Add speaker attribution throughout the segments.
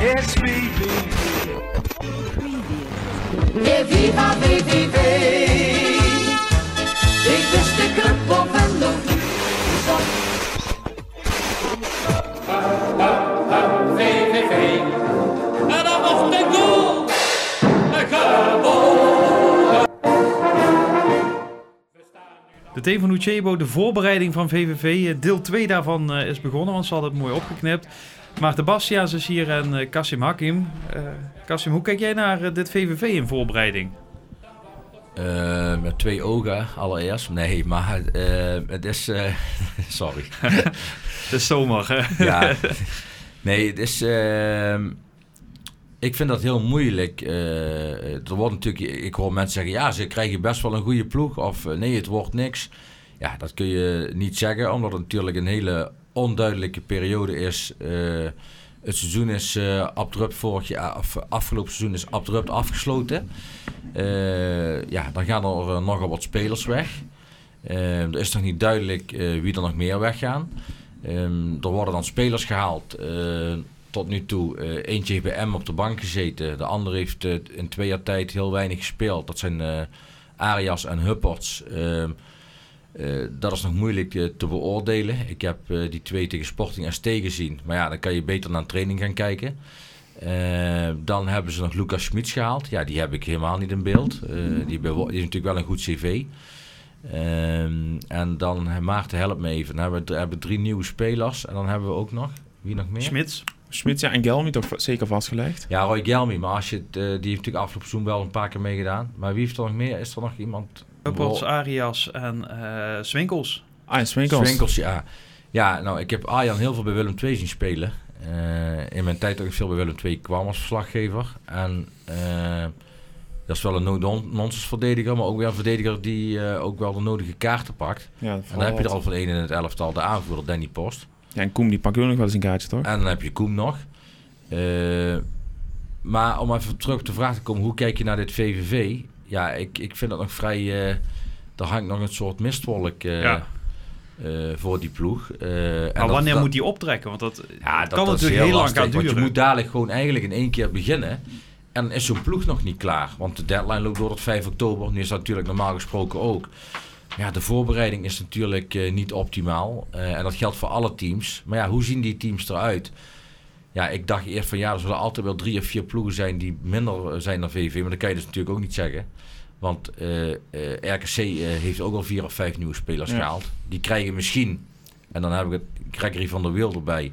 Speaker 1: It's VVV.
Speaker 2: E viva VVV. Dit is de club.
Speaker 3: VVV. En dat was de
Speaker 4: team van Uchebo, de voorbereiding van VVV. eh, Deel 2 daarvan eh, is begonnen, want ze hadden het mooi opgeknipt. Maarten Bastiaans is hier en eh, Kassim Hakim. Eh Kassim, hoe kijk jij naar eh, dit VVV in voorbereiding?
Speaker 5: Met twee ogen allereerst. Nee, maar het is... sorry.
Speaker 4: Het is zomer, hè?
Speaker 5: ja. Nee, het is... ehm, ik vind dat heel moeilijk. Er wordt natuurlijk... Ik hoor mensen zeggen... Ja, ze krijgen best wel een goede ploeg. Of nee, het wordt niks. Ja, dat kun je niet zeggen. Omdat het natuurlijk een hele onduidelijke periode is. Eh, het seizoen is uh, abrupt vorig. Of afgelopen seizoen is abrupt afgesloten. Eh, ja, dan gaan er eh, nogal wat spelers weg. Eh, er is nog niet duidelijk eh, wie er nog meer weggaan. Ehm, er worden dan spelers gehaald. eh, tot nu toe. Eh, eentje heeft bij M op de bank gezeten. De andere heeft eh, in twee jaar tijd heel weinig gespeeld. Dat zijn eh, Arias en Hupperts. Ehm, eh, dat is nog moeilijk eh, te beoordelen. Ik heb eh, die twee tegen Sporting ST gezien. Maar ja, dan kan je beter naar een training gaan kijken. Dan hebben ze nog Lucas Schmitz gehaald. Ja, die heb ik helemaal niet in beeld. Die, is natuurlijk wel een goed cv. Ehm, en dan, Maarten, help me even. Dan hebben we, hebben drie nieuwe spelers. En dan hebben we ook nog... Wie nog meer?
Speaker 4: Smits.
Speaker 6: Schmitz ja, en Gelmi toch zeker vastgelegd?
Speaker 5: Ja, Roy Gelmi. Maar als je die heeft natuurlijk afgelopen seizoen wel een paar keer meegedaan. Maar wie heeft er nog meer? Is er nog iemand?
Speaker 4: Hupperts, Arias en eh Swinkels.
Speaker 6: Ah, en Swinkels.
Speaker 5: Swinkels, ja. Ja, nou, ik heb Arjan heel veel bij Willem II zien spelen. Eh, in mijn tijd dat ik veel bij Willem II kwam als verslaggever. En eh, dat is wel een no-nonsense verdediger, maar ook weer een verdediger die eh, ook wel de nodige kaarten pakt.
Speaker 6: Ja,
Speaker 5: En dan heb je er al van één in het elftal, de aanvoerder Danny Post.
Speaker 6: Ja, en Koem die pakt ook nog wel eens een kaartje, toch?
Speaker 5: En dan heb je Koem nog. Eh, maar om even terug op de vraag te komen, hoe kijk je naar dit VVV? Ja, ik, ik vind dat nog vrij... er hangt nog een soort mistwolk eh,
Speaker 4: Ja.
Speaker 5: eh, voor die ploeg. Eh, en
Speaker 4: Maar wanneer
Speaker 5: dat-
Speaker 4: moet die optrekken? Want dat
Speaker 5: ja,
Speaker 4: kan
Speaker 5: dat is
Speaker 4: natuurlijk heel lang gaan
Speaker 5: Want
Speaker 4: duren.
Speaker 5: je moet dadelijk gewoon eigenlijk in één keer beginnen. En is zo'n ploeg nog niet klaar. Want de deadline loopt door tot 5 oktober. Nu is dat natuurlijk normaal gesproken ook. Ja, de voorbereiding is natuurlijk niet optimaal. En dat geldt voor alle teams. Maar ja, hoe zien die teams eruit? Ja, ik dacht eerst van ja, er zullen altijd wel drie of vier ploegen zijn die minder eh, zijn dan VV. Maar dat kan je dus natuurlijk ook niet zeggen. Want eh, eh, RKC heeft ook al vier of vijf nieuwe spelers
Speaker 6: Ja.
Speaker 5: gehaald. Die krijgen misschien, en dan heb ik het Gregory van der Wiel erbij.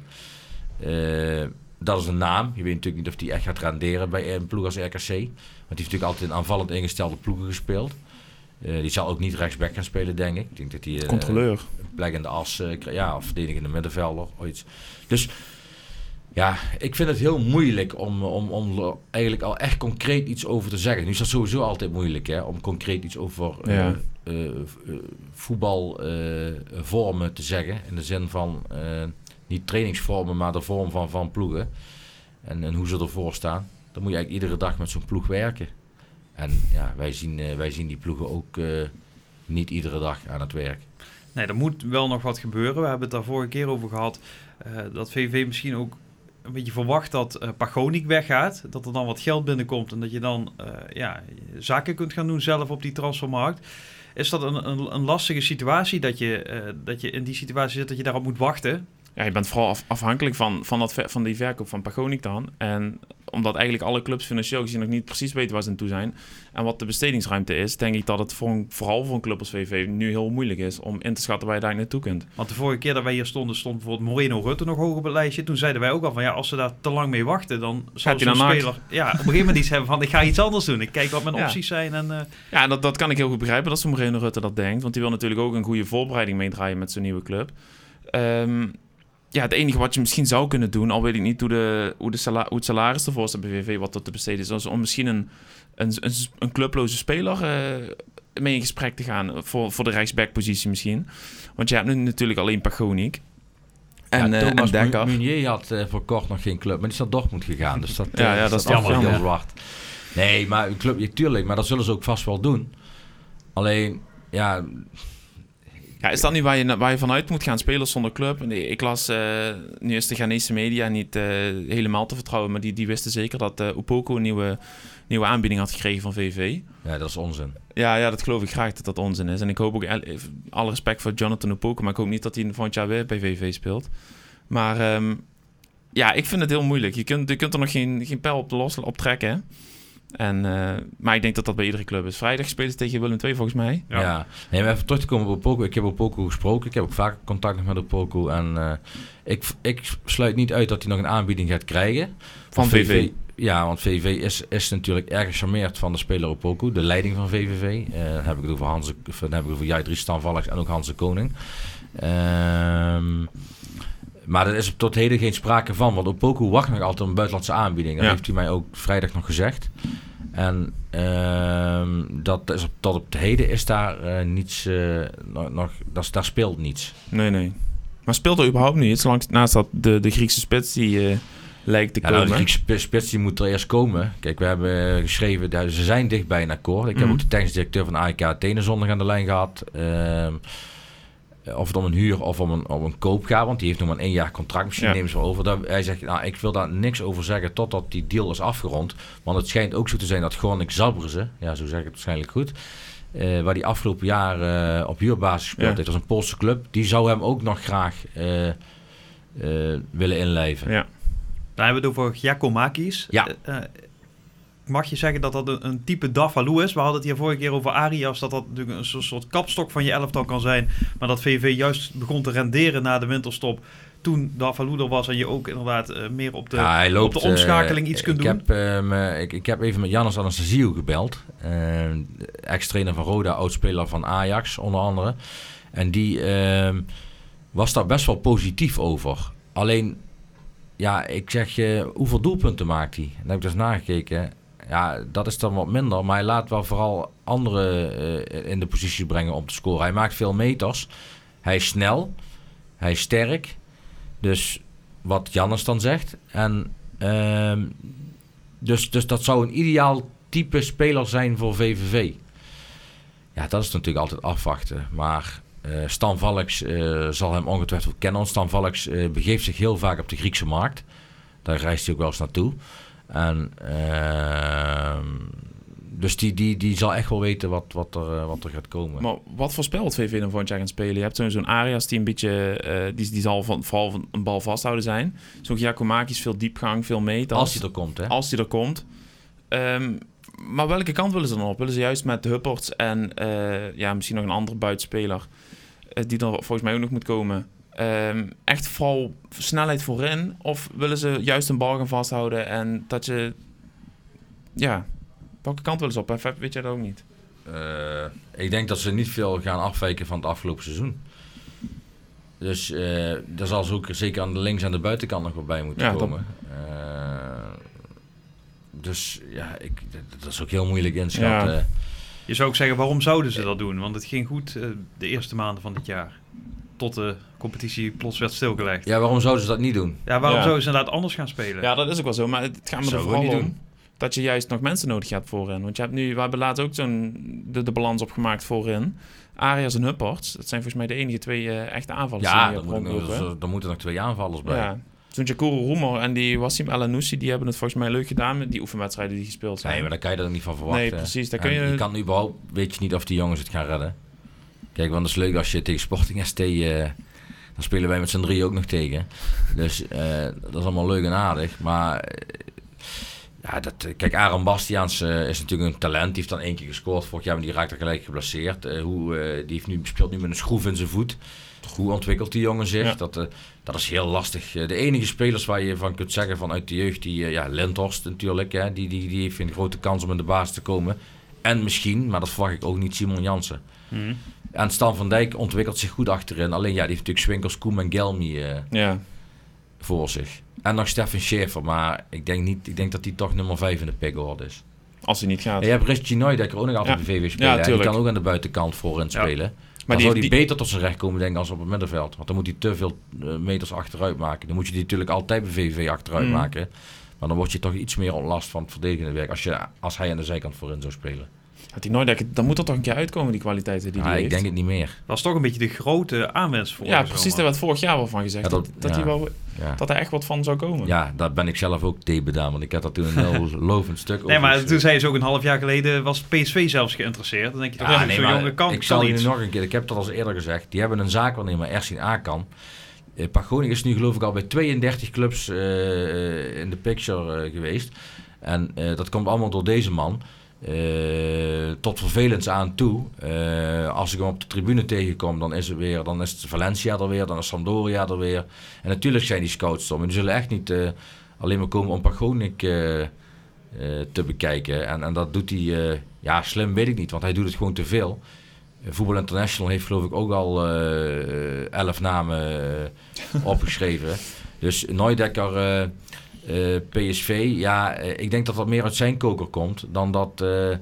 Speaker 5: Dat is een naam. Je weet natuurlijk niet of die echt gaat renderen bij een ploeg als RKC. Want die heeft natuurlijk altijd in aanvallend ingestelde ploegen gespeeld. Die zal ook niet rechtsback gaan spelen, denk ik. Ik denk dat hij eh,
Speaker 6: Controleur.
Speaker 5: plek in de as, krijgt. ja, of verdedigende middenvelder of iets. Dus ja, ik vind het heel moeilijk om, om, om er eigenlijk al echt concreet iets over te zeggen. Nu is dat sowieso altijd moeilijk, hè, om concreet iets over eh,
Speaker 6: Ja.
Speaker 5: eh, v- eh, voetbalvormen te zeggen. In de zin van eh, niet trainingsvormen, maar de vorm van, van ploegen. En, en hoe ze ervoor staan. Dan moet je eigenlijk iedere dag met zo'n ploeg werken. En ja, wij zien, eh, wij zien die ploegen ook eh, niet iedere dag aan het werk.
Speaker 4: Nee, er moet wel nog wat gebeuren. We hebben het daar vorige keer over gehad. eh, dat VV misschien ook een beetje verwacht dat Pagonik weggaat. Dat er dan wat geld binnenkomt en dat je dan eh, ja, zaken kunt gaan doen zelf op die transfermarkt. Is dat een, een, een lastige situatie dat je, eh, dat je in die situatie zit dat je daarop moet wachten?
Speaker 6: Ja, je bent vooral af- afhankelijk van, van, dat, van die verkoop van Pagonic dan. En omdat eigenlijk alle clubs financieel gezien nog niet precies weten waar ze aan toe zijn. En wat de bestedingsruimte is, denk ik dat het voor een, vooral voor een club als VV nu heel moeilijk is om in te schatten waar je daar naartoe kunt.
Speaker 4: Want de vorige keer dat wij hier stonden, stond bijvoorbeeld Moreno Rutte nog hoog op het lijstje. Toen zeiden wij ook al van ja, als ze daar te lang mee wachten, dan
Speaker 6: hij
Speaker 4: zo'n speler ja, op een gegeven moment iets hebben van ik ga iets anders doen. Ik kijk wat mijn
Speaker 6: Ja.
Speaker 4: opties zijn. En, eh,
Speaker 6: Ja, dat, dat kan ik heel goed begrijpen dat zo'n Moreno Rutte dat denkt. Want die wil natuurlijk ook een goede voorbereiding meedraaien met zijn nieuwe club. Ehm, ja, het enige wat je misschien zou kunnen doen, al weet ik niet hoe, de, hoe, de hoe het salaris ervoor staat bij VV, wat er te besteden is, is om misschien een, een, een, een clubloze speler eh, mee in gesprek te gaan voor, voor de rechtsbackpositie misschien. Want je hebt nu natuurlijk alleen Pagonic. En,
Speaker 5: ja,
Speaker 6: eh,
Speaker 5: Thomas
Speaker 6: en Dekker.
Speaker 5: Meunier had eh, voor kort nog geen club, maar die is naar Dortmund gegaan. Dus dat,
Speaker 6: Ja, ja, dat is jammer,
Speaker 5: heel zwart. Nee, maar een club, ja, tuurlijk, maar dat zullen ze ook vast wel doen. Alleen, ja,
Speaker 6: Ja, is dat nu waar je, waar je vanuit moet gaan spelen zonder club? Nee, ik las, eh, nu is de Ghanese media niet eh, helemaal te vertrouwen, maar die, die wisten zeker dat eh Upoko een nieuwe, nieuwe aanbieding had gekregen van VV.
Speaker 5: Ja, dat is onzin.
Speaker 6: Ja, ja, dat geloof ik graag dat dat onzin is. En ik hoop ook, alle respect voor Jonathan Upoko, maar ik hoop niet dat hij volgend jaar weer bij VV speelt. Maar ehm, ja, ik vind het heel moeilijk. Je kunt, je kunt er nog geen, geen pijl op los op trekken. hè. En, eh, maar ik denk dat dat bij iedere club is. Vrijdag spelen ze tegen Willem II volgens mij.
Speaker 4: Ja.
Speaker 5: Ja. Nee, maar even terug te komen op Opoku. Ik heb Opoku gesproken. Ik heb ook vaak contact met Opoku. En eh, ik, ik sluit niet uit dat hij nog een aanbieding gaat krijgen.
Speaker 6: Van VV.
Speaker 5: Ja, want VV is, is natuurlijk erg gecharmeerd van de speler Opoku. De leiding van VVV. Eh, dan heb ik het over, Hans, dan heb ik het over Stanvalks en ook Hans de Koning. Ehm, maar er is tot heden geen sprake van. Want Opoku wacht nog altijd op een buitenlandse aanbieding. Dat
Speaker 6: Ja.
Speaker 5: heeft hij mij ook vrijdag nog gezegd. En ehm, dat is op, tot op het heden is daar eh, niets, eh, nog, nog, dat daar speelt niets.
Speaker 6: Nee, nee. Maar speelt er überhaupt niet? Zolang naast dat de, de Griekse spits die eh, lijkt te
Speaker 5: Ja, nou,
Speaker 6: komen.
Speaker 5: de Griekse sp- spits die moet er eerst komen. Kijk, we hebben geschreven, dat ze zijn dicht bij een akkoord. Ik heb
Speaker 6: Mhm.
Speaker 5: ook de technisch directeur van AEK Athene zondag aan de lijn gehad. Ehm, of het om een huur of om een, om een koop gaat, want die heeft nog maar een één jaar contract. Misschien
Speaker 6: Ja.
Speaker 5: nemen ze wel over. Dat, hij zegt, nou, ik wil daar niks over zeggen totdat die deal is afgerond. Want het schijnt ook zo te zijn dat Groningen Zabrze, ja, zo zeg ik het waarschijnlijk goed, eh, waar die afgelopen jaar eh, op huurbasis gespeeld
Speaker 6: Ja.
Speaker 5: heeft, als een Poolse club, die zou hem ook nog graag eh, eh, willen inlijven.
Speaker 6: Ja.
Speaker 4: Dan hebben we het over Giacomakis.
Speaker 5: Ja.
Speaker 4: Mag je zeggen dat dat een, een type Dafalou is? We hadden het hier vorige keer over Arias, dat dat natuurlijk een soort, soort kapstok van je elftal kan zijn. Maar dat VV juist begon te renderen na de winterstop. Toen Dafalou er was en je ook inderdaad eh, meer op de,
Speaker 5: Ja, hij loopt,
Speaker 4: op de omschakeling
Speaker 5: eh,
Speaker 4: iets kunt
Speaker 5: ik
Speaker 4: doen.
Speaker 5: Heb, eh, me- ik, ik heb even met Jannes Anastasio gebeld. Ex-trainer van Roda, oud-speler van Ajax onder andere. En die ehm, was daar best wel positief over. Alleen, ja, ik zeg je, hoeveel doelpunten maakt hij? Dan heb ik dus nagekeken. Ja, dat is dan wat minder. Maar hij laat wel vooral anderen eh, in de positie brengen om te scoren. Hij maakt veel meters. Hij is snel. Hij is sterk. Dus wat Jannes dan zegt. En ehm, dus, dus dat zou een ideaal type speler zijn voor VVV. Ja, dat is natuurlijk altijd afwachten. Maar eh Stan Valks eh, zal hem ongetwijfeld kennen. Stan Valks begeeft zich heel vaak op de Griekse markt. Daar reist hij ook wel eens naartoe. En ehm, dus die, die, die zal echt wel weten wat, wat, er, eh, wat er gaat komen.
Speaker 6: Maar wat voor spel het VV dan volgend jaar gaan spelen? Je hebt zo'n Arias die een beetje... eh, die, die zal van, vooral van een bal vasthouden zijn. Zo'n Giacomakis, veel diepgang, veel meters.
Speaker 5: Als hij er komt, hè?
Speaker 6: Als die er komt. Ehm, maar welke kant willen ze dan op? Willen ze juist met Hupperts en eh, ja, misschien nog een andere buitenspeler... die er volgens mij ook nog moet komen... ehm, echt vooral snelheid voorin? Of willen ze juist een bal gaan vasthouden en dat je... Ja, welke kant willen ze op? Weet jij dat ook niet.
Speaker 5: Eh, ik denk dat ze niet veel gaan afwijken van het afgelopen seizoen. Dus eh daar zal ze ook zeker aan de links- en de buitenkant nog wel bij moeten
Speaker 6: Ja,
Speaker 5: komen. Eh, dus ja, ik, dat- is ook heel moeilijk inschatten.
Speaker 4: Je zou ook zeggen, waarom zouden ze dat doen? Want het ging goed de eerste maanden van dit jaar. Tot de competitie plots werd stilgelegd. Ja,
Speaker 5: waarom zouden ze dat niet doen?
Speaker 4: waarom
Speaker 6: Ja.
Speaker 4: zouden ze inderdaad anders gaan spelen?
Speaker 6: Ja, dat is ook wel zo. Maar het gaat me er vooral
Speaker 5: niet
Speaker 6: om
Speaker 5: doen.
Speaker 6: dat je juist nog mensen nodig hebt voorin. Want je hebt nu, we hebben laatst ook zo'n de, de balans opgemaakt voorin. Arias en Hupperts, dat zijn volgens mij de enige twee eh, echte aanvallers
Speaker 5: Ja,
Speaker 6: die
Speaker 5: dan, moet nog- moeten nog twee aanvallers bij.
Speaker 6: Ja. Zo'n Jakuru Roemer en die Wassim El Anoussi, die hebben het volgens mij leuk gedaan met die oefenwedstrijden die gespeeld zijn.
Speaker 5: Nee, maar daar kan je er ook niet van verwachten.
Speaker 6: Nee, precies, daar kun je-
Speaker 5: je kan überhaupt, weet je niet of die jongens het gaan redden. Kijk, want dat is leuk als je tegen Sporting ST, eh dan spelen wij met z'n drie ook nog tegen. Dus eh, dat is allemaal leuk en aardig. Maar eh, ja, dat, kijk, Aaron Bastiaans is natuurlijk een talent. Die heeft dan één keer gescoord vorig jaar, maar die raakt er gelijk geblesseerd. Hoe, die heeft nu, speelt nu met een schroef in zijn voet. Hoe ontwikkelt die jongen zich?
Speaker 6: Ja.
Speaker 5: Dat, dat is heel lastig. De enige spelers waar je van kunt zeggen vanuit de jeugd, die, ja, Lindhorst natuurlijk, hè, die, die, die heeft een grote kans om in de baas te komen. En misschien, maar dat verwacht ik ook niet, Simon Jansen.
Speaker 4: Mhm.
Speaker 5: En Stan van Dijk ontwikkelt zich goed achterin. Alleen ja, die heeft natuurlijk Swinkels, Koem en Gelmi eh,
Speaker 6: Ja,
Speaker 5: voor zich. En nog Stefan Schäfer, maar ik denk, niet, ik denk dat hij toch nummer 5 in de pickord is.
Speaker 6: als hij niet gaat.
Speaker 5: En je hebt Rich Neudekker ook nog altijd
Speaker 6: Ja.
Speaker 5: bij VV spelen.
Speaker 6: Ja,
Speaker 5: die kan ook aan de buitenkant voorin spelen.
Speaker 6: maar
Speaker 5: dan
Speaker 6: die,
Speaker 5: zou die
Speaker 6: die-
Speaker 5: beter tot zijn recht komen denk ik als op het middenveld. Want dan moet hij te veel eh, meters achteruit maken. Dan moet je die natuurlijk altijd bij VV achteruit
Speaker 6: Mm.
Speaker 5: maken. Maar dan word je toch iets meer ontlast van het verdedigende werk als, je, als hij aan de zijkant voorin zou spelen.
Speaker 6: Had die nooit, dat moet er toch een keer uitkomen, die kwaliteiten die hij
Speaker 5: ik
Speaker 6: heeft.
Speaker 5: denk het niet meer.
Speaker 4: Dat was toch een beetje de grote aanwens voor
Speaker 6: ja, precies, daar werd vorig jaar wel van gezegd.
Speaker 5: Ja,
Speaker 6: dat,
Speaker 5: dat-
Speaker 6: dat,
Speaker 5: ja.
Speaker 6: hij wel,
Speaker 5: Ja.
Speaker 6: dat er echt wat van zou komen.
Speaker 5: Ja, daar ben ik zelf ook tegen bedaan, want ik had dat toen een heel lovend stuk over
Speaker 4: Nee, maar toen zei ze ook een half jaar geleden, was PSV zelfs geïnteresseerd. Dan denk je toch,
Speaker 5: Ja, nee,
Speaker 4: zo'n
Speaker 5: maar
Speaker 4: kan,
Speaker 5: ik zal je nog een keer, ik heb dat al eerder gezegd, die hebben een zaakwaarnemer, Ersin Akan. Uh, Pagoni is nu geloof ik al bij 32 clubs eh, in de picture eh, geweest. En eh, dat komt allemaal door deze man. Eh, tot vervelends aan toe. Eh, als ik hem op de tribune tegenkom, dan is het weer, dan is Valencia er weer, dan is Sampdoria er weer. En natuurlijk zijn die scouts er, maar die zullen echt niet eh, alleen maar komen om Pagonik te bekijken. En, en dat doet hij, ja, slim weet ik niet, want hij doet het gewoon te veel. Voetbal International heeft geloof ik ook al elf namen opgeschreven. Dus Neudekker, eh, PSV, ja, eh, ik denk dat dat meer uit zijn koker komt dan dat, eh,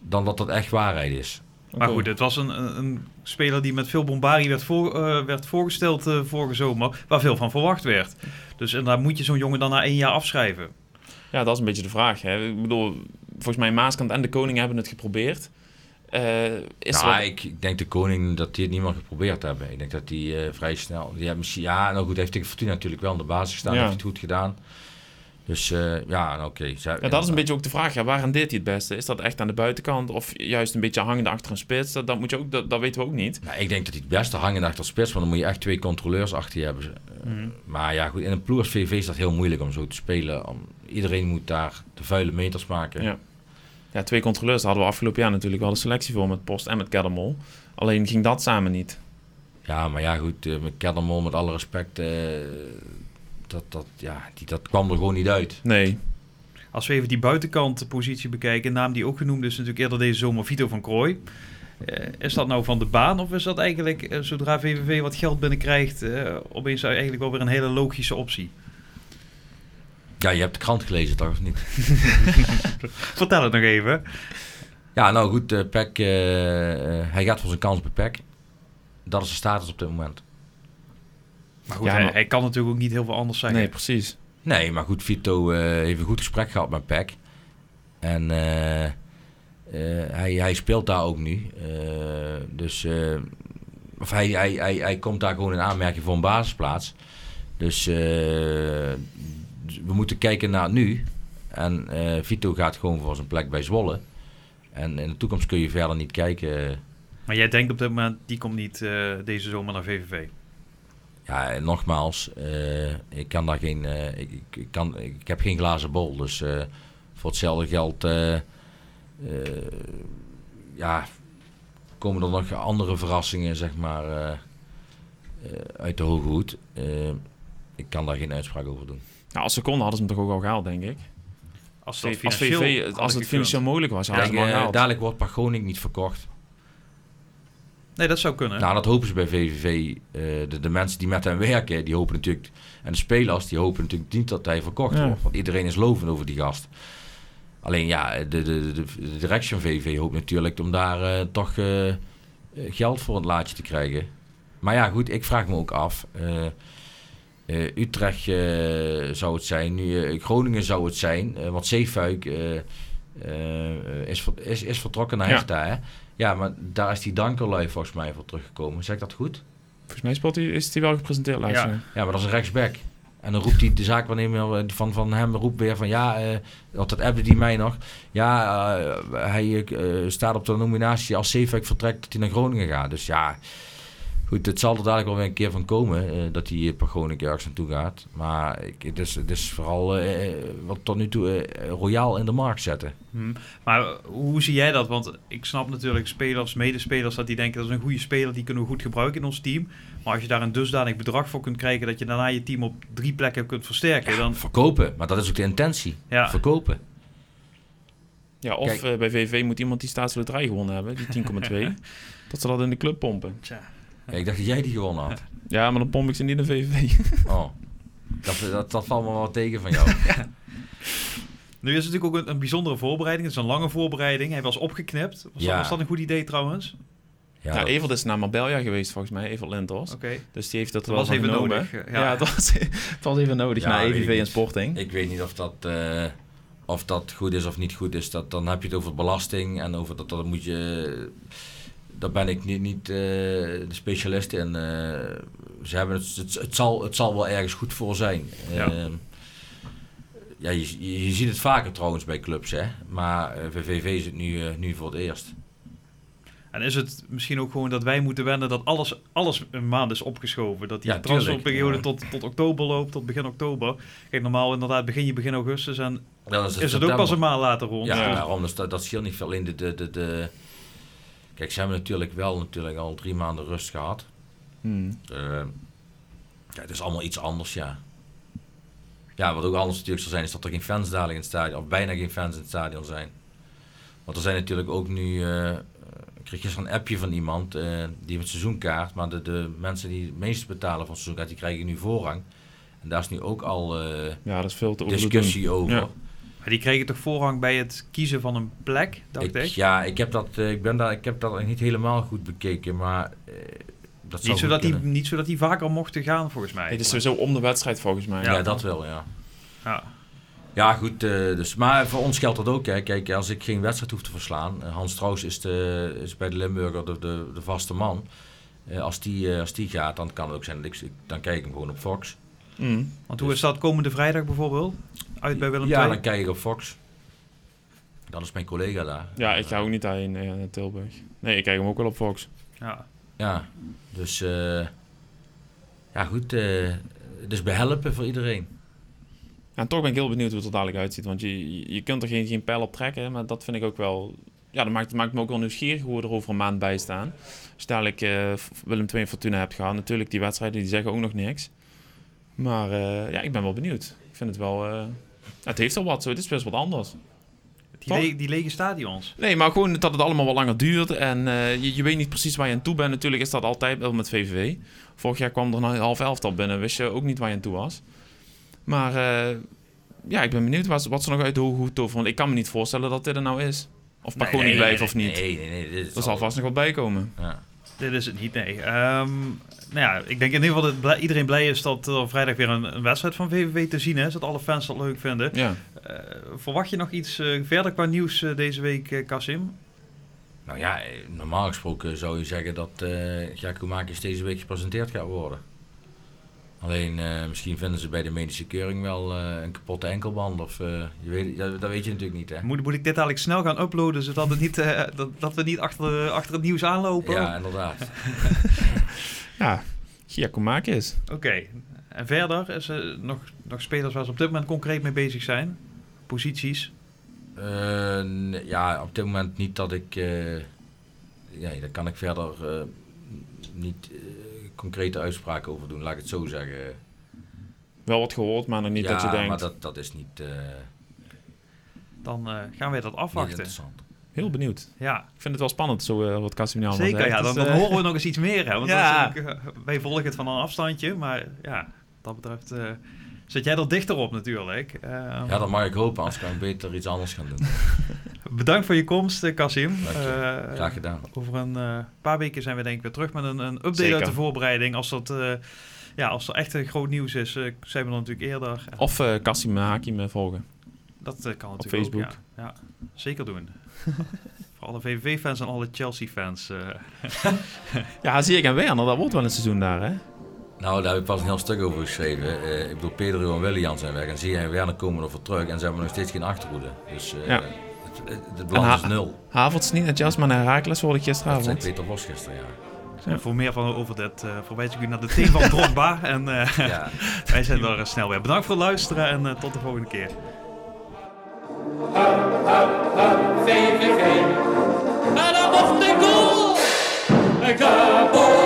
Speaker 5: dan dat dat echt waarheid is.
Speaker 4: Maar goed, het was een, een, een speler die met veel bombarie werd, voor, eh, werd voorgesteld vorige zomer, waar veel van verwacht werd. Dus en daar moet je zo'n jongen dan na één jaar afschrijven.
Speaker 6: Ja, dat is een beetje de vraag. Hè. Ik bedoel, volgens mij Maaskant en de Koning hebben het geprobeerd. Eh, is
Speaker 5: Nou,
Speaker 6: wat-
Speaker 5: ik, ik denk de koning dat die het niet meer geprobeerd hebben. Ik denk dat die eh, vrij snel. Die hebben, ja, nou goed, heeft tegen Fortuna natuurlijk wel in de basis gestaan.
Speaker 6: Ja.
Speaker 5: Heeft het goed gedaan. Dus eh, ja, nou, oké.
Speaker 6: Ja, dat is een beetje ook de vraag. Ja, deed hij het beste? Is dat echt aan de buitenkant of juist een beetje hangende achter een spits? Dat, dat, moet je ook, dat, dat weten we ook niet.
Speaker 5: Nou, ik denk dat hij het beste hangen achter spits, want dan moet je echt twee controleurs achter je hebben. Eh, Maar ja, goed, in een ploeg als VV is dat heel moeilijk om zo te spelen. Om, iedereen moet daar de vuile meters maken.
Speaker 6: Ja. Ja, twee controleurs hadden we afgelopen jaar natuurlijk wel een selectie voor met Post en met Keddermol. Alleen ging dat samen niet.
Speaker 5: Ja, maar ja, goed, eh, met Keddermol, met alle respect, dat, dat, ja, die, dat kwam er gewoon niet uit.
Speaker 6: Nee.
Speaker 4: Als we even die buitenkantpositie bekijken, een naam die ook genoemd is natuurlijk eerder deze zomer Vito van Krooi. Eh, is dat nou van de baan of is dat eigenlijk, eh, zodra VVV wat geld binnenkrijgt, eh opeens eigenlijk wel weer een hele logische optie?
Speaker 5: Ja, je hebt de krant gelezen, toch of niet?
Speaker 4: Vertel het nog even.
Speaker 5: Ja, nou goed, eh Peck, hij gaat voor zijn kans bij Peck. Dat is de status op dit moment.
Speaker 4: Maar goed,
Speaker 6: Ja,
Speaker 4: hij,
Speaker 6: maar-
Speaker 4: hij kan natuurlijk ook niet heel veel anders zeggen.
Speaker 6: Nee, precies.
Speaker 5: Nee, maar goed, Vito eh, heeft een goed gesprek gehad met Peck. En eh, eh, hij, hij speelt daar ook nu. Eh, dus eh, of hij, hij, hij, hij komt daar gewoon in aanmerking voor een basisplaats. Dus eh, we moeten kijken naar nu. En eh, Vito gaat gewoon voor zijn plek bij Zwolle. En in de toekomst kun je verder niet kijken.
Speaker 4: Maar jij denkt op dit moment, die komt niet eh, deze zomer naar VVV.
Speaker 5: Ja, en nogmaals, eh, ik kan daar geen, eh, ik, ik- kan, ik heb geen glazen bol, dus eh, voor hetzelfde geld, eh, eh, ja, komen er nog andere verrassingen, zeg maar, eh, eh, uit de hoge hoed. Eh, ik kan daar geen uitspraak over doen.
Speaker 6: Ja, als ze konden hadden ze hem toch ook al gehaald, denk ik.
Speaker 4: Als,
Speaker 6: Als,
Speaker 4: dat
Speaker 6: VV,
Speaker 4: financieel
Speaker 6: als het financieel mogelijk was, hadden ze hem al gehaald.
Speaker 5: dadelijk wordt Pagonik niet verkocht.
Speaker 4: Nee, dat zou kunnen.
Speaker 5: Nou, dat hopen ze bij VVV. Eh, de, de mensen die met hem werken, die hopen natuurlijk... En de spelers, die hopen natuurlijk niet dat hij verkocht
Speaker 6: Ja.
Speaker 5: wordt. Want iedereen is lovend over die gast. Alleen ja, de, de, de, de directie van VVV hoopt natuurlijk om daar eh, toch eh, geld voor het laadje te krijgen. Maar ja, goed, ik vraag me ook af. eh, eh, Utrecht eh, zou het zijn, nu, Groningen zou het zijn. want Zeefuik eh, eh, is, is, is vertrokken naar
Speaker 6: Ja.
Speaker 5: Hechta, hè? Ja, maar daar is die Dankerlui volgens mij voor teruggekomen. Zeg ik dat goed?
Speaker 6: Volgens mij speelt hij, is hij wel gepresenteerd laatst.
Speaker 4: Ja.
Speaker 5: Ja, maar dat is een rechtsback. En dan roept hij de zaakwaarnemer van, van hem roept weer van ja, eh want dat appte die mij nog. Ja, eh, hij eh, staat op de nominatie als Zeefuik vertrekt dat hij naar Groningen gaat. Dus ja, goed, het zal er dadelijk wel weer een keer van komen eh, dat hij per Groningen ergens naartoe gaat. Maar ik, het, is, het is vooral eh, wat tot nu toe eh, royaal in de markt zetten.
Speaker 4: Hm. Maar hoe zie jij dat? Want ik snap natuurlijk spelers, medespelers, dat die denken dat is een goede speler, die kunnen we goed gebruiken in ons team. Maar als je daar een dusdanig bedrag voor kunt krijgen dat je daarna je team op drie plekken kunt versterken, dan
Speaker 5: Verkopen, maar dat is ook de intentie.
Speaker 4: ja,
Speaker 5: Verkopen.
Speaker 6: Ja, of
Speaker 5: Kijk.
Speaker 6: eh, bij VV moet iemand die staatsloterij gewonnen hebben, die 10,2. dat ze dat in de club pompen.
Speaker 4: tja.
Speaker 5: Ja, ik dacht dat jij die gewonnen had.
Speaker 6: Ja, maar dan pomp ik ze niet in VV.
Speaker 5: Oh, dat, dat, dat valt me wel tegen van jou.
Speaker 4: Nu is het natuurlijk ook een, een bijzondere voorbereiding. Het is een lange voorbereiding. Hij was opgeknipt. Was,
Speaker 5: Ja.
Speaker 4: dat, was dat een goed idee trouwens?
Speaker 5: Ja,
Speaker 6: Ja,
Speaker 5: dat-
Speaker 6: Evert is naar Marbella geweest volgens mij, Evert Lentors.
Speaker 4: Oké.
Speaker 6: Dus die heeft dat,
Speaker 4: Dat
Speaker 6: wel
Speaker 4: was even
Speaker 6: genomen.
Speaker 4: nodig,
Speaker 6: Ja,
Speaker 4: ja.
Speaker 6: het, was, het was even nodig
Speaker 5: Ja,
Speaker 6: naar EVV en. Sporting.
Speaker 5: Ik weet niet of dat, eh, of dat goed is of niet goed is, dat, dan heb je het over belasting en over dat, dat moet je. Daar ben ik niet, niet eh, de specialist in. Eh, ze hebben het, het, het zal, het zal wel ergens goed voor zijn.
Speaker 4: Ja.
Speaker 5: Ehm, ja, je, je, ziet het vaker trouwens bij clubs, hè? maar eh, VVV is het nu, eh, nu voor het eerst.
Speaker 4: En is het misschien ook gewoon dat wij moeten wennen dat alles, alles een maand is opgeschoven? Dat die
Speaker 5: Ja,
Speaker 4: transferperiode
Speaker 5: ja.
Speaker 4: tot, tot oktober loopt, tot begin oktober. Kijk, normaal inderdaad begin je begin augustus en
Speaker 5: Dan
Speaker 4: is het ook pas een maand later rond.
Speaker 5: Ja, daarom dat, dat scheelt niet veel. Alleen de, de, de, de... Kijk, ze hebben natuurlijk wel natuurlijk al drie maanden rust gehad.
Speaker 6: Hmm.
Speaker 5: Eh, ja, het is allemaal iets anders, ja. Ja, wat ook anders natuurlijk zal zijn, is dat er geen fans dadelijk in het stadion, of bijna geen fans in het stadion zijn. Want er zijn natuurlijk ook nu, eh, ik kreeg gisteren een appje van iemand, eh, die heeft een seizoenkaart, maar de, de mensen die het meeste betalen van seizoenkaart, die krijgen nu voorrang. En daar is nu ook al eh,
Speaker 6: Ja, dat is veel te
Speaker 5: discussie over.
Speaker 6: Ja.
Speaker 4: Maar die kregen toch voorrang bij het kiezen van een plek, dacht ik?
Speaker 5: Ik, ja, ik heb, dat, eh, ik, ben daar, ik heb dat niet helemaal goed bekeken, maar eh, dat zou
Speaker 4: Niet zodat, die, niet zodat die vaker mochten gaan, volgens mij.
Speaker 6: Het is sowieso om de wedstrijd volgens mij.
Speaker 5: Ja, dat wel, ja.
Speaker 4: Ja.
Speaker 5: Ja, goed. eh, dus, maar voor ons geldt dat ook. Hè. Kijk, als ik geen wedstrijd hoef te verslaan. Hans Trouws is, de, is bij de Limburger de, de, de vaste man. Eh, als, die, eh, als die gaat, dan kan het ook zijn dat ik... Dan kijk ik hem gewoon op Fox.
Speaker 6: Hmm.
Speaker 4: Want hoe is dat komende vrijdag bijvoorbeeld? Uit bij Willem
Speaker 5: Ja,
Speaker 4: II?
Speaker 5: dan kijk ik op Fox. Dan is mijn collega daar.
Speaker 6: Ja, ik ga ook niet daarheen eh, naar Tilburg. Nee, ik kijk hem ook wel op Fox.
Speaker 4: Ja.
Speaker 5: Ja, dus... eh, ja, goed. eh, is behelpen voor iedereen.
Speaker 6: Ja, en toch ben ik heel benieuwd hoe het er dadelijk uitziet. Want je, je- kunt er geen, geen pijl op trekken. Maar dat vind ik ook wel... Ja, dat maakt, maakt me ook wel nieuwsgierig hoe we er over een maand bij staan. Dadelijk eh, Willem II en Fortuna hebt gehad. Natuurlijk, die wedstrijden die zeggen ook nog niks. Maar eh, ja, ik ben wel benieuwd. Ik vind het wel... het heeft al wat zo. Het is best wat anders.
Speaker 4: Die, le- die lege stadions.
Speaker 6: Nee, maar gewoon dat het allemaal wat langer duurt. En eh, je, je weet niet precies waar je aan toe bent. Natuurlijk is dat altijd wel met VVV. Vorig jaar kwam er een half elftal binnen. Wist je ook niet waar je aan toe was. Maar eh, ja, ik ben benieuwd wat, wat ze nog uit de hoge hoed toveren. Want ik kan me niet voorstellen dat dit er nou is. Of
Speaker 4: Nee,
Speaker 6: Pagoni
Speaker 4: nee,
Speaker 6: blijft of niet.
Speaker 5: Nee, nee, nee. Dit is
Speaker 6: Er zal
Speaker 5: al-
Speaker 6: vast nog wat bij komen.
Speaker 5: Ja.
Speaker 4: Dit is het niet, nee. Ehm, nou ja, ik denk in ieder geval dat iedereen blij is dat er vrijdag weer een, een wedstrijd van VVV te zien is. Dat alle fans dat leuk vinden.
Speaker 6: Ja.
Speaker 4: Eh, verwacht je nog iets eh, verder qua nieuws eh, deze week, Kasim?
Speaker 5: Nou ja, normaal gesproken zou je zeggen dat eh Giacomakis deze week gepresenteerd gaat worden. Alleen eh, misschien vinden ze bij de medische keuring wel eh, een kapotte enkelband. Of, eh, je weet, dat, dat weet je natuurlijk niet, hè?
Speaker 4: Moet, moet ik dit eigenlijk snel gaan uploaden, zodat het niet, eh, dat, dat we niet achter, achter het nieuws aanlopen?
Speaker 5: Ja, inderdaad.
Speaker 6: Ja, Giacomakis.
Speaker 4: Oké. En verder, is er nog, nog spelers waar ze op dit moment concreet mee bezig zijn? Posities?
Speaker 5: Eh, ja, op dit moment niet dat ik... eh ja, daar kan ik verder eh, niet eh, concrete uitspraken over doen, laat ik het zo zeggen.
Speaker 6: Wel wat gehoord, maar nog niet
Speaker 5: ja,
Speaker 6: dat je denkt.
Speaker 5: maar dat, dat is niet, eh,
Speaker 4: Dan eh, gaan wij dat
Speaker 5: niet
Speaker 4: afwachten.
Speaker 5: interessant.
Speaker 6: Heel benieuwd.
Speaker 4: Ja,
Speaker 6: Ik vind het wel spannend, zo eh, wat Casimir
Speaker 4: zeker. Ja, dan,
Speaker 6: Dus,
Speaker 4: dan horen we nog eens iets meer. Hè? Want
Speaker 6: Ja.
Speaker 4: dat is ook, wij volgen het van een afstandje. Maar ja, wat dat betreft eh, zit jij er dichter op natuurlijk. Eh,
Speaker 5: Ja, dat mag ik hopen, anders kan ik beter iets anders gaan doen.
Speaker 4: Bedankt voor je komst, eh, Kasim. Eh,
Speaker 5: Graag gedaan.
Speaker 4: Over een eh, paar weken zijn we denk ik weer terug met een, een update
Speaker 6: Zeker.
Speaker 4: uit de voorbereiding. Als, dat, eh, ja, als er echt een groot nieuws is, zijn we dan natuurlijk eerder.
Speaker 6: Of eh Kasim Hakim volgen.
Speaker 4: Dat kan natuurlijk
Speaker 6: Facebook.
Speaker 4: ook, ja. ja. Zeker doen. voor alle VVV-fans en alle Chelsea-fans. eh.
Speaker 6: Ja, zie ik en Werner, dat wordt wel een seizoen daar, hè?
Speaker 5: Nou, daar heb ik pas een heel stuk over geschreven. Ik bedoel, Pedro en Willian zijn weg. En zie en Werner komen ervoor terug. En ze hebben nog steeds geen achterhoede. Dus het, het, is nul.
Speaker 6: Havertz niet naar maar naar Herakles hoorde ik gisteravond.
Speaker 5: Dat Peter Bos gisteren, ja.
Speaker 4: Voor meer van over dit uh, verwijs ik u naar de team van Drogba. en
Speaker 5: ja.
Speaker 4: wij zijn er snel weer. Bedankt voor het luisteren en tot de volgende keer.
Speaker 3: En!